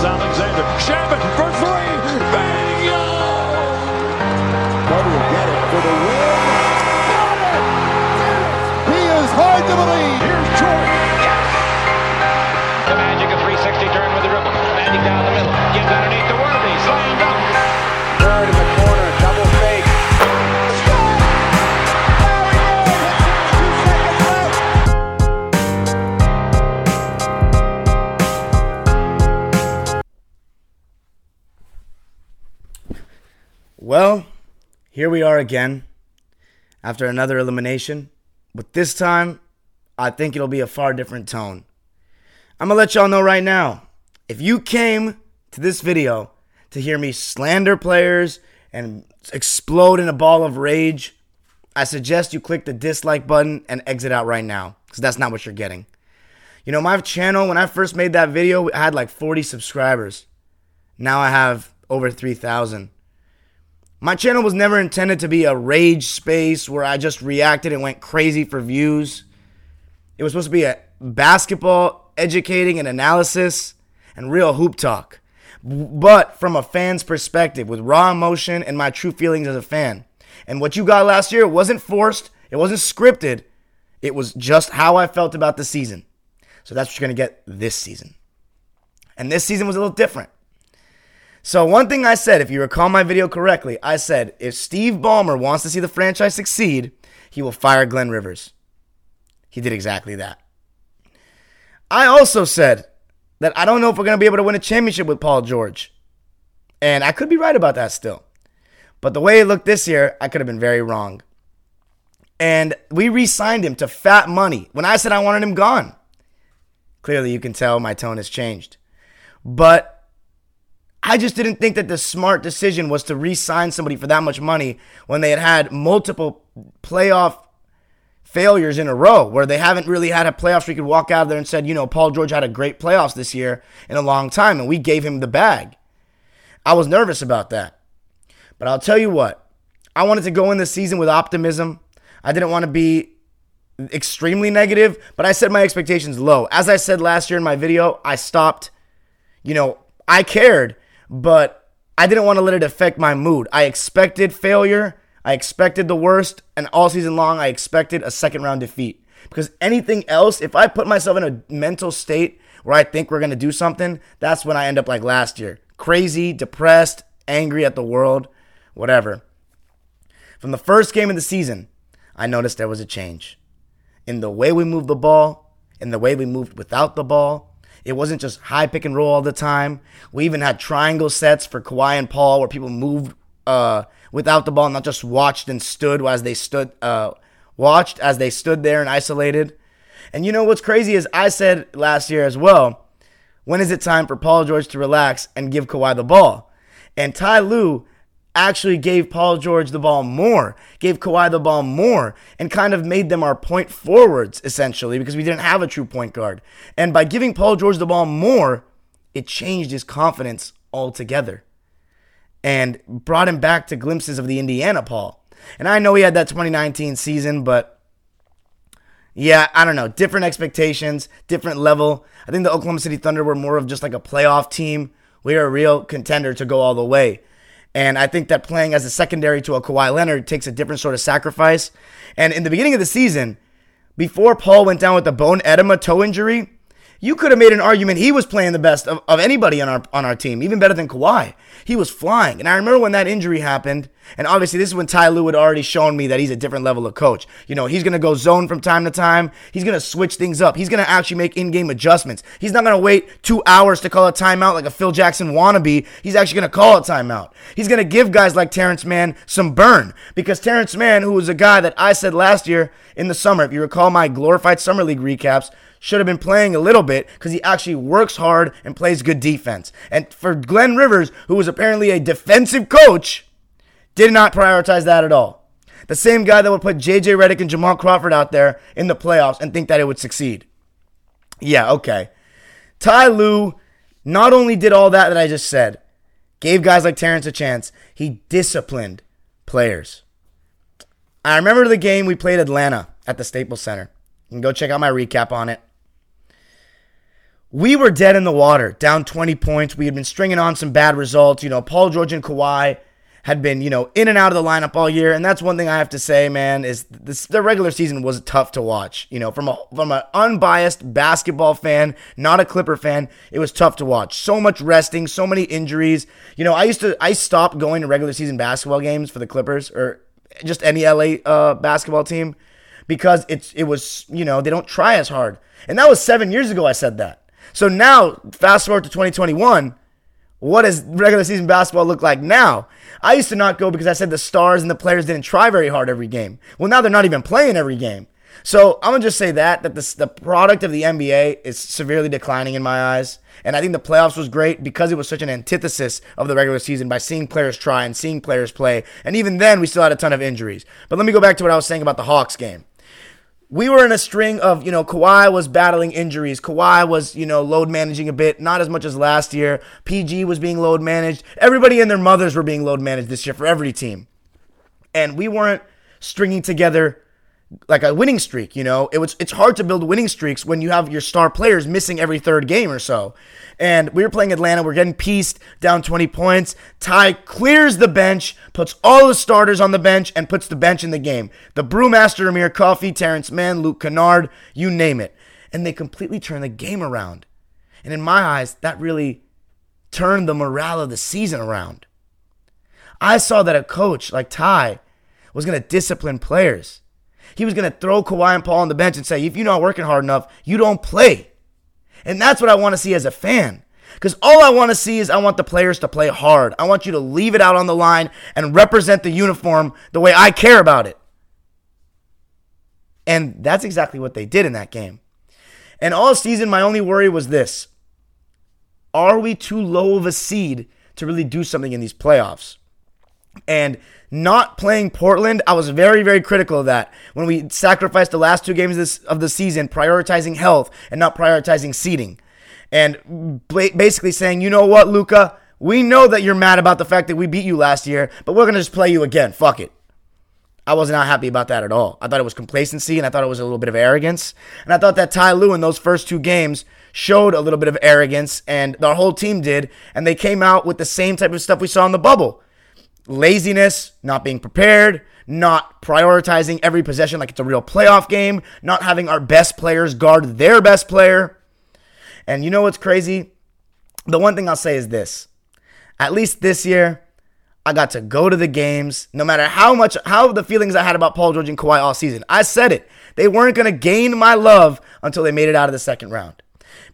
is here we are again after another elimination, but this time I think it'll be a far different tone. I'm gonna let y'all know right now if you came to this video to hear me slander players and explode in a ball of rage, I suggest you click the dislike button and exit out right now because that's not what you're getting. You know, my channel, when I first made that video, I had like 40 subscribers. Now I have over 3,000. My channel was never intended to be a rage space where I just reacted and went crazy for views. It was supposed to be a basketball educating and analysis and real hoop talk. But from a fan's perspective, with raw emotion and my true feelings as a fan. And what you got last year wasn't forced, it wasn't scripted, it was just how I felt about the season. So that's what you're going to get this season. And this season was a little different. So, one thing I said, if you recall my video correctly, I said if Steve Ballmer wants to see the franchise succeed, he will fire Glenn Rivers. He did exactly that. I also said that I don't know if we're going to be able to win a championship with Paul George. And I could be right about that still. But the way it looked this year, I could have been very wrong. And we re signed him to fat money when I said I wanted him gone. Clearly, you can tell my tone has changed. But I just didn't think that the smart decision was to re sign somebody for that much money when they had had multiple playoff failures in a row where they haven't really had a playoff where you could walk out of there and said, you know, Paul George had a great playoffs this year in a long time and we gave him the bag. I was nervous about that. But I'll tell you what, I wanted to go in this season with optimism. I didn't want to be extremely negative, but I set my expectations low. As I said last year in my video, I stopped, you know, I cared, but I didn't want to let it affect my mood. I expected failure, I expected the worst, and all season long, I expected a second round defeat. Because anything else, if I put myself in a mental state where I think we're going to do something, that's when I end up like last year crazy, depressed, angry at the world, whatever. From the first game of the season, I noticed there was a change in the way we moved the ball, in the way we moved without the ball. It wasn't just high pick and roll all the time. We even had triangle sets for Kawhi and Paul where people moved uh, without the ball, not just watched and stood as they stood, uh, watched as they stood there and isolated. And you know what's crazy is I said last year as well, when is it time for Paul George to relax and give Kawhi the ball? And Ty Lue actually gave Paul George the ball more, gave Kawhi the ball more, and kind of made them our point forwards, essentially, because we didn't have a true point guard. And by giving Paul George the ball more, it changed his confidence altogether and brought him back to glimpses of the Indiana Paul. And I know he had that 2019 season, but yeah, I don't know. Different expectations, different level. I think the Oklahoma City Thunder were more of just like a playoff team. We are a real contender to go all the way. And I think that playing as a secondary to a Kawhi Leonard takes a different sort of sacrifice. And in the beginning of the season, before Paul went down with the bone edema toe injury, you could have made an argument he was playing the best of, of anybody on our on our team, even better than Kawhi. He was flying. And I remember when that injury happened, and obviously this is when Ty Lue had already shown me that he's a different level of coach. You know, he's gonna go zone from time to time. He's gonna switch things up. He's gonna actually make in-game adjustments. He's not gonna wait two hours to call a timeout like a Phil Jackson wannabe. He's actually gonna call a timeout. He's gonna give guys like Terance Mann some burn. Because Terance Mann, who was a guy that I said last year in the summer, if you recall my glorified summer league recaps, should have been playing a little bit because he actually works hard and plays good defense. And for Glenn Rivers, who was apparently a defensive coach, did not prioritize that at all. The same guy that would put JJ Redick and Jamal Crawford out there in the playoffs and think that it would succeed. Yeah, okay. Ty Lue not only did all that that I just said, gave guys like Terance a chance, he disciplined players. I remember the game we played Atlanta at the Staples Center. You can go check out my recap on it. We were dead in the water, down 20 points. We had been stringing on some bad results. You know, Paul George and Kawhi had been, you know, in and out of the lineup all year. And that's one thing I have to say, man, is this, the regular season was tough to watch. You know, from a from an unbiased basketball fan, not a Clipper fan, it was tough to watch. So much resting, so many injuries. You know, I used to I stopped going to regular season basketball games for the Clippers or just any LA uh, basketball team because it's it was, you know, they don't try as hard. And that was 7 years ago I said that. So now, fast forward to 2021, what does regular season basketball look like now? I used to not go because I said the stars and the players didn't try very hard every game. Well, now they're not even playing every game. So I'm gonna just say that that the, the product of the NBA is severely declining in my eyes, and I think the playoffs was great because it was such an antithesis of the regular season by seeing players try and seeing players play, and even then we still had a ton of injuries. But let me go back to what I was saying about the Hawks game we were in a string of, you know, Kawhi was battling injuries. Kawhi was, you know, load managing a bit, not as much as last year. PG was being load managed. Everybody and their mothers were being load managed this year for every team. And we weren't stringing together like a winning streak, you know. It was it's hard to build winning streaks when you have your star players missing every third game or so. And we were playing Atlanta, we're getting pieced down 20 points. Ty clears the bench, puts all the starters on the bench, and puts the bench in the game. The brewmaster Amir Coffey, Terance Mann, Luke Kennard, you name it. And they completely turn the game around. And in my eyes, that really turned the morale of the season around. I saw that a coach like Ty was going to discipline players. He was going to throw Kawhi and Paul on the bench and say, if you're not working hard enough, you don't play. And that's what I want to see as a fan. Because all I want to see is I want the players to play hard. I want you to leave it out on the line and represent the uniform the way I care about it. And that's exactly what they did in that game. And all season, my only worry was this Are we too low of a seed to really do something in these playoffs? And not playing Portland, I was very, very critical of that. When we sacrificed the last two games of, this, of the season, prioritizing health and not prioritizing seeding. And basically saying, you know what, Luka, we know that you're mad about the fact that we beat you last year, but we're going to just play you again. Fuck it. I was not happy about that at all. I thought it was complacency and I thought it was a little bit of arrogance. And I thought that Ty Lue in those first two games showed a little bit of arrogance and the whole team did. And they came out with the same type of stuff we saw in the bubble laziness, not being prepared, not prioritizing every possession like it's a real playoff game, not having our best players guard their best player. And you know what's crazy? The one thing I'll say is this. At least this year, I got to go to the games, no matter how much, how the feelings I had about Paul George and Kawhi all season. I said it. They weren't going to gain my love until they made it out of the second round.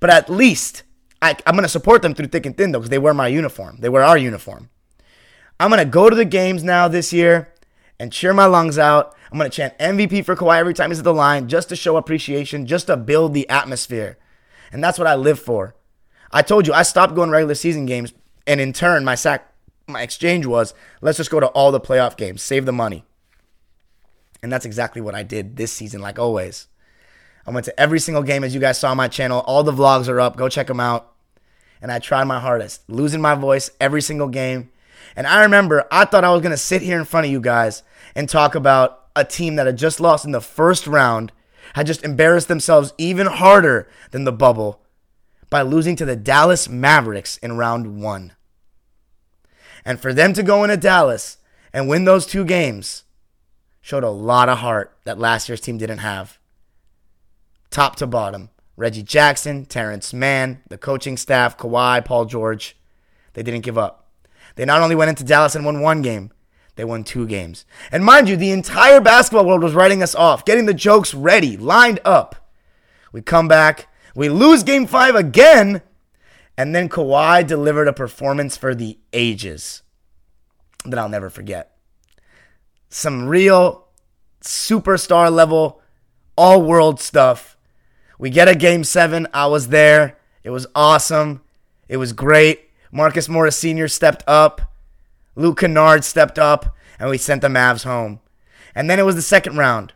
But at least I, am going to support them through thick and thin, though, because they wear my uniform. They wear our uniform. I'm going to go to the games now this year and cheer my lungs out. I'm going to chant MVP for Kawhi every time he's at the line just to show appreciation, just to build the atmosphere. And that's what I live for. I told you I stopped going regular season games, and in turn, my sack, my exchange was let's just go to all the playoff games, save the money. And that's exactly what I did this season, like always. I went to every single game, as you guys saw on my channel. All the vlogs are up. Go check them out. And I tried my hardest, losing my voice every single game, and I remember I thought I was going to sit here in front of you guys and talk about a team that had just lost in the first round, had just embarrassed themselves even harder than the bubble by losing to the Dallas Mavericks in round one. And for them to go into Dallas and win those two games showed a lot of heart that last year's team didn't have. Top to bottom. Reggie Jackson, Terance Mann, the coaching staff, Kawhi, Paul George, they didn't give up. They not only went into Dallas and won one game, they won two games. And mind you, the entire basketball world was writing us off, getting the jokes ready, lined up. We come back, we lose game five again, and then Kawhi delivered a performance for the ages that I'll never forget. Some real superstar level, all world stuff. We get a game seven. I was there. It was awesome. It was great. Marcus Morris Sr. stepped up. Luke Kennard stepped up, and we sent the Mavs home. And then it was the second round.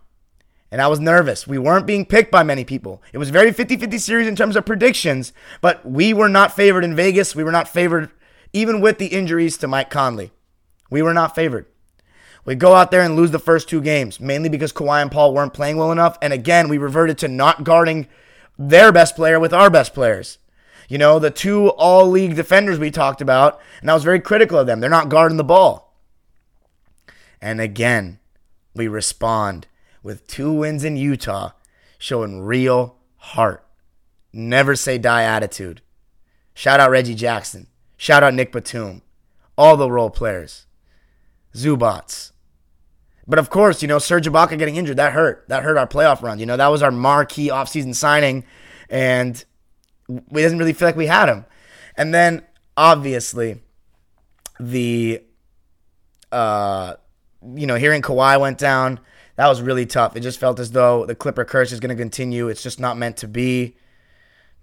And I was nervous. We weren't being picked by many people. It was very 50 50 series in terms of predictions, but we were not favored in Vegas. We were not favored even with the injuries to Mike Conley. We were not favored. We go out there and lose the first two games, mainly because Kawhi and Paul weren't playing well enough. And again, we reverted to not guarding their best player with our best players. You know, the two all league defenders we talked about, and I was very critical of them. They're not guarding the ball. And again, we respond with two wins in Utah, showing real heart. Never say die attitude. Shout out Reggie Jackson. Shout out Nick Batum. All the role players. Zubac. But of course, you know, Serge Ibaka getting injured, that hurt. That hurt our playoff run. You know, that was our marquee offseason signing, and we doesn't really feel like we had him. And then obviously the uh you know, hearing Kawhi went down, that was really tough. It just felt as though the Clipper curse is going to continue. It's just not meant to be.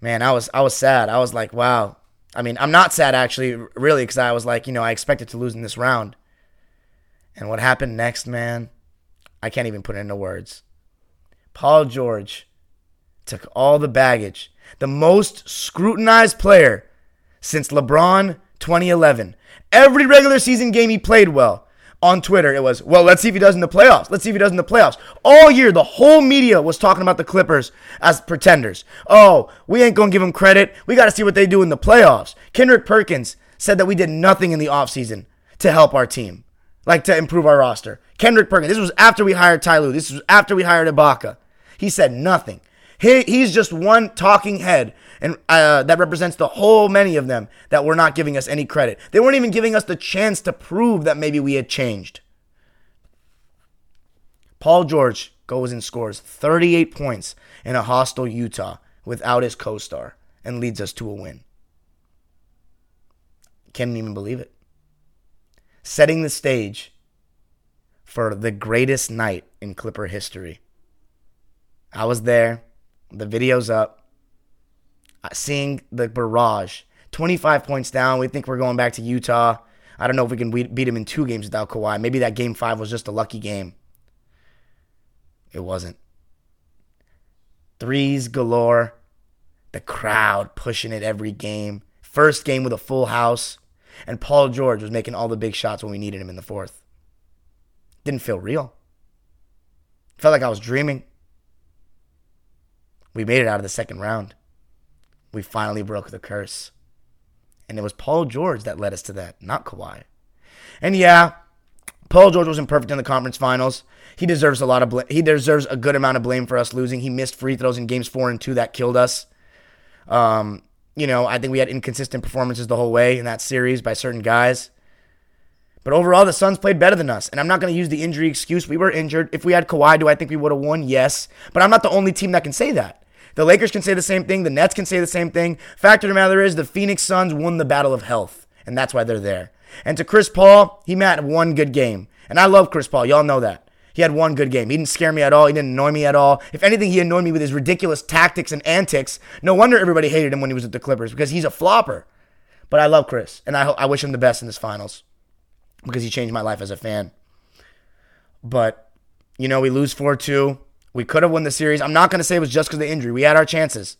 Man, I was I was sad. I was like, wow. I mean, I'm not sad actually, really, because I was like, you know, I expected to lose in this round. And what happened next, man, I can't even put it into words. Paul George took all the baggage. The most scrutinized player since LeBron 2011. Every regular season game he played well. On Twitter, it was, well, let's see if he does in the playoffs. Let's see if he does in the playoffs. All year, the whole media was talking about the Clippers as pretenders. Oh, we ain't going to give them credit. We got to see what they do in the playoffs. Kendrick Perkins said that we did nothing in the offseason to help our team like to improve our roster. Kendrick Perkins, this was after we hired Ty Lue. This was after we hired Ibaka. He said nothing. He, he's just one talking head, and uh, that represents the whole many of them that were not giving us any credit. They weren't even giving us the chance to prove that maybe we had changed. Paul George goes and scores 38 points in a hostile Utah without his co-star and leads us to a win. Can't even believe it setting the stage for the greatest night in Clipper history. I was there, the video's up, uh, seeing the barrage. 25 points down. We think we're going back to Utah. I don't know if we can beat them in two games without Kawhi. Maybe that game five was just a lucky game. It wasn't. Threes galore. The crowd pushing it every game. First game with a full house. And Paul George was making all the big shots when we needed him in the fourth. Didn't feel real. Felt like I was dreaming. We made it out of the second round. We finally broke the curse. And it was Paul George that led us to that, not Kawhi. And yeah, Paul George wasn't perfect in the conference finals. He deserves a lot of blame. He deserves a good amount of blame for us losing. He missed free throws in games four and two that killed us. Um, you know, I think we had inconsistent performances the whole way in that series by certain guys. But overall, the Suns played better than us. And I'm not going to use the injury excuse. We were injured. If we had Kawhi, do I think we would have won? Yes. But I'm not the only team that can say that. The Lakers can say the same thing. The Nets can say the same thing. Fact of the matter is, the Phoenix Suns won the battle of health. And that's why they're there. And to Chris Paul, he met one good game. And I love Chris Paul. Y'all know that. He had one good game. He didn't scare me at all. He didn't annoy me at all. If anything, he annoyed me with his ridiculous tactics and antics. No wonder everybody hated him when he was at the Clippers because he's a flopper. But I love Chris, and I, I wish him the best in this finals because he changed my life as a fan. But, you know, we lose 4 2. We could have won the series. I'm not going to say it was just because of the injury. We had our chances.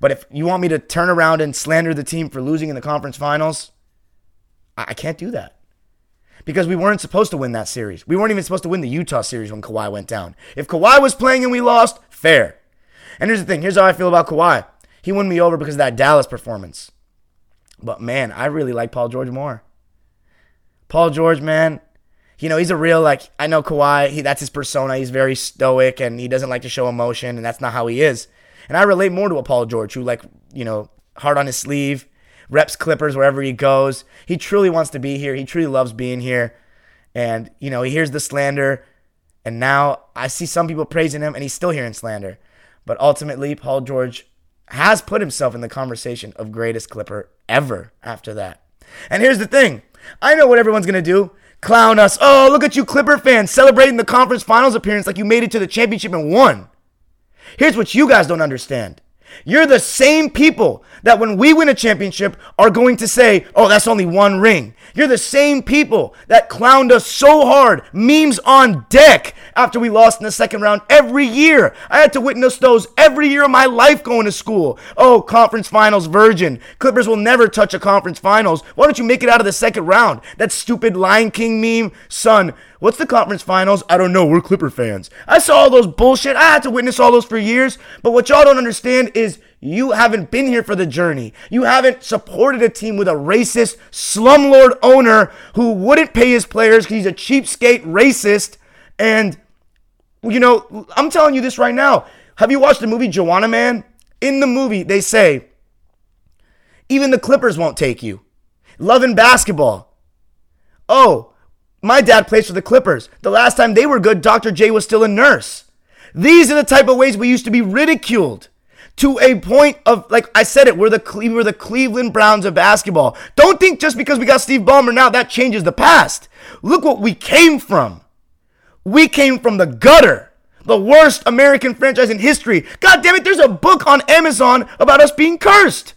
But if you want me to turn around and slander the team for losing in the conference finals, I, I can't do that because we weren't supposed to win that series. We weren't even supposed to win the Utah series when Kawhi went down. If Kawhi was playing and we lost, fair. And here's the thing here's how I feel about Kawhi. He won me over because of that Dallas performance. But man, I really like Paul George more. Paul George, man, you know, he's a real, like, I know Kawhi, he, that's his persona. He's very stoic and he doesn't like to show emotion, and that's not how he is. And I relate more to a Paul George who, like, you know, hard on his sleeve, reps Clippers wherever he goes. He truly wants to be here. He truly loves being here. And, you know, he hears the slander. And now I see some people praising him and he's still hearing slander. But ultimately, Paul George has put himself in the conversation of greatest Clipper ever after that. And here's the thing I know what everyone's going to do clown us. Oh, look at you, Clipper fans, celebrating the conference finals appearance like you made it to the championship and won. Here's what you guys don't understand you're the same people that when we win a championship are going to say, oh, that's only one ring. You're the same people that clowned us so hard, memes on deck after we lost in the second round every year. I had to witness those every year of my life going to school. Oh, conference finals virgin. Clippers will never touch a conference finals. Why don't you make it out of the second round? That stupid Lion King meme. Son, what's the conference finals? I don't know. We're Clipper fans. I saw all those bullshit. I had to witness all those for years. But what y'all don't understand is You haven't been here for the journey. You haven't supported a team with a racist slumlord owner who wouldn't pay his players because he's a cheapskate racist. And, you know, I'm telling you this right now. Have you watched the movie Juwanna Mann? In the movie, they say, even the Clippers won't take you. Love and basketball. Oh, my dad plays for the Clippers. The last time they were good, Dr. J was still a nurse. These are the type of ways we used to be ridiculed to a point of like I said it, we're the we were the Cleveland Browns of basketball. Don't think just because we got Steve Ballmer now that changes the past. Look what we came from. We came from the gutter. The worst American franchise in history. God damn it, there's a book on Amazon about us being cursed.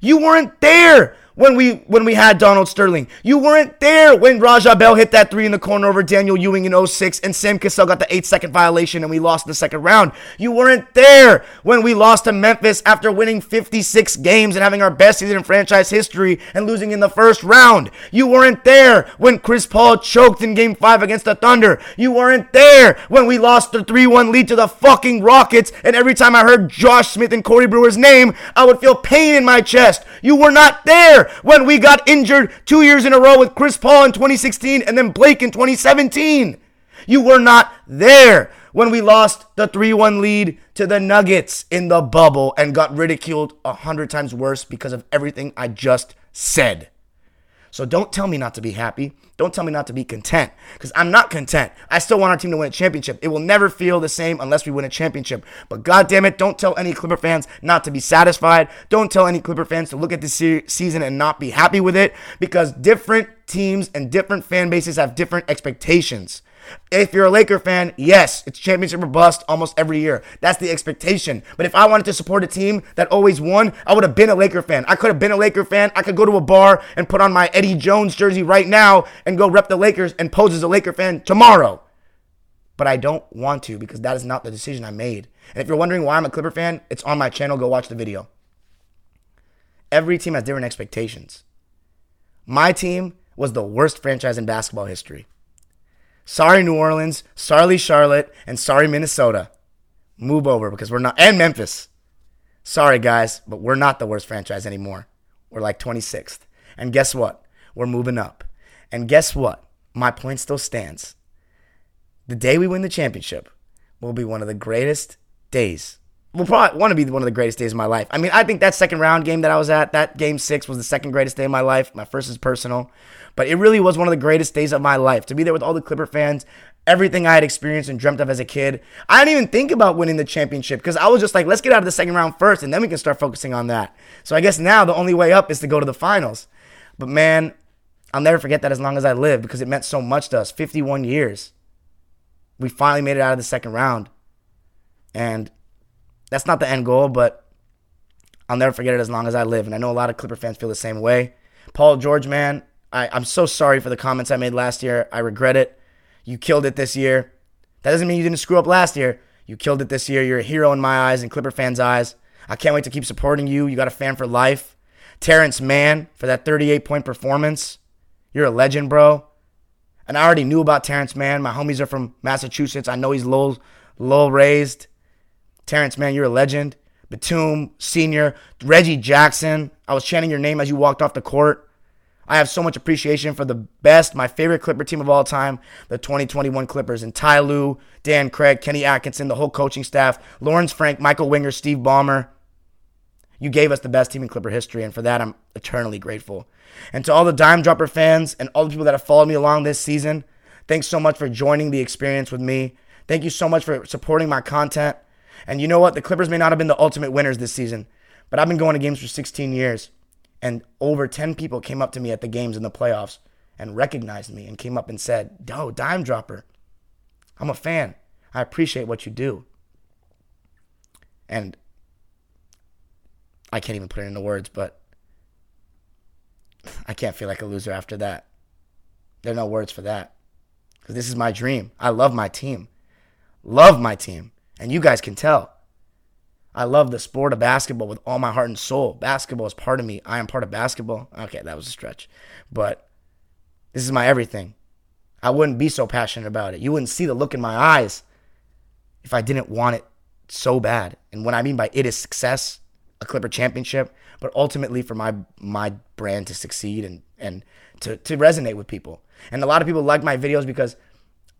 You weren't there when we when we had Donald Sterling. You weren't there when Raja Bell hit that three in the corner over Daniel Ewing in 06 and Sam Cassell got the eight second violation and we lost the second round. You weren't there when we lost to Memphis after winning 56 games and having our best season in franchise history and losing in the first round. You weren't there when Chris Paul choked in game five against the Thunder. You weren't there when we lost the 3 1 lead to the fucking Rockets and every time I heard Josh Smith and Corey Brewer's name, I would feel pain in my chest. You were not there when we got injured two years in a row with Chris Paul in 2016 and then Blake in 2017. You were not there when we lost the 3 1 lead to the Nuggets in the bubble and got ridiculed a hundred times worse because of everything I just said. So don't tell me not to be happy. Don't tell me not to be content because I'm not content. I still want our team to win a championship. It will never feel the same unless we win a championship. But God damn it, don't tell any Clipper fans not to be satisfied. Don't tell any Clipper fans to look at this se- season and not be happy with it because different teams and different fan bases have different expectations. If you're a Laker fan, yes, it's championship or bust almost every year. That's the expectation. But if I wanted to support a team that always won, I would have been a Laker fan. I could have been a Laker fan. I could go to a bar and put on my Eddie Jones jersey right now and go rep the Lakers and pose as a Laker fan tomorrow. But I don't want to because that is not the decision I made. And if you're wondering why I'm a Clipper fan, it's on my channel. Go watch the video. Every team has different expectations. My team was the worst franchise in basketball history. Sorry, New Orleans. Sorry, Charlotte. And sorry, Minnesota. Move over because we're not, and Memphis. Sorry, guys, but we're not the worst franchise anymore. We're like 26th. And guess what? We're moving up. And guess what? My point still stands. The day we win the championship will be one of the greatest days. Will probably want to be one of the greatest days of my life. I mean, I think that second round game that I was at, that game six, was the second greatest day of my life. My first is personal. But it really was one of the greatest days of my life to be there with all the Clipper fans, everything I had experienced and dreamt of as a kid. I didn't even think about winning the championship because I was just like, let's get out of the second round first and then we can start focusing on that. So I guess now the only way up is to go to the finals. But man, I'll never forget that as long as I live because it meant so much to us 51 years. We finally made it out of the second round. And that's not the end goal, but I'll never forget it as long as I live. And I know a lot of Clipper fans feel the same way. Paul George, man, I, I'm so sorry for the comments I made last year. I regret it. You killed it this year. That doesn't mean you didn't screw up last year. You killed it this year. You're a hero in my eyes and Clipper fans' eyes. I can't wait to keep supporting you. You got a fan for life. Terance Mann for that 38 point performance. You're a legend, bro. And I already knew about Terance Mann. My homies are from Massachusetts. I know he's low, low raised. Terance Mann, you're a legend. Batum, senior. Reggie Jackson. I was chanting your name as you walked off the court. I have so much appreciation for the best, my favorite Clipper team of all time, the 2021 Clippers, and Ty Lue, Dan Craig, Kenny Atkinson, the whole coaching staff, Lawrence Frank, Michael Winger, Steve Ballmer. You gave us the best team in Clipper history, and for that, I'm eternally grateful. And to all the Dime Dropper fans and all the people that have followed me along this season, thanks so much for joining the experience with me. Thank you so much for supporting my content. And you know what? The Clippers may not have been the ultimate winners this season, but I've been going to games for 16 years. And over 10 people came up to me at the games in the playoffs and recognized me and came up and said, Yo, Dime Dropper, I'm a fan. I appreciate what you do. And I can't even put it into words, but I can't feel like a loser after that. There are no words for that. Because this is my dream. I love my team. Love my team. And you guys can tell. I love the sport of basketball with all my heart and soul. Basketball is part of me. I am part of basketball. Okay, that was a stretch. But this is my everything. I wouldn't be so passionate about it. You wouldn't see the look in my eyes if I didn't want it so bad. And what I mean by it is success, a Clipper championship, but ultimately for my my brand to succeed and and to to resonate with people. And a lot of people like my videos because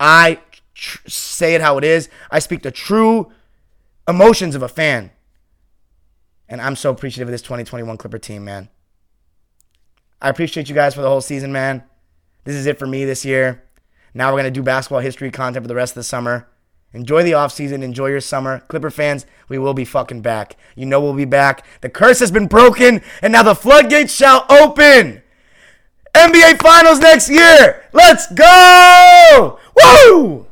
I tr- say it how it is. I speak the true emotions of a fan. And I'm so appreciative of this 2021 Clipper team, man. I appreciate you guys for the whole season, man. This is it for me this year. Now we're going to do basketball history content for the rest of the summer. Enjoy the offseason. Enjoy your summer. Clipper fans, we will be fucking back. You know we'll be back. The curse has been broken, and now the floodgates shall open. NBA Finals next year. Let's go! Woo!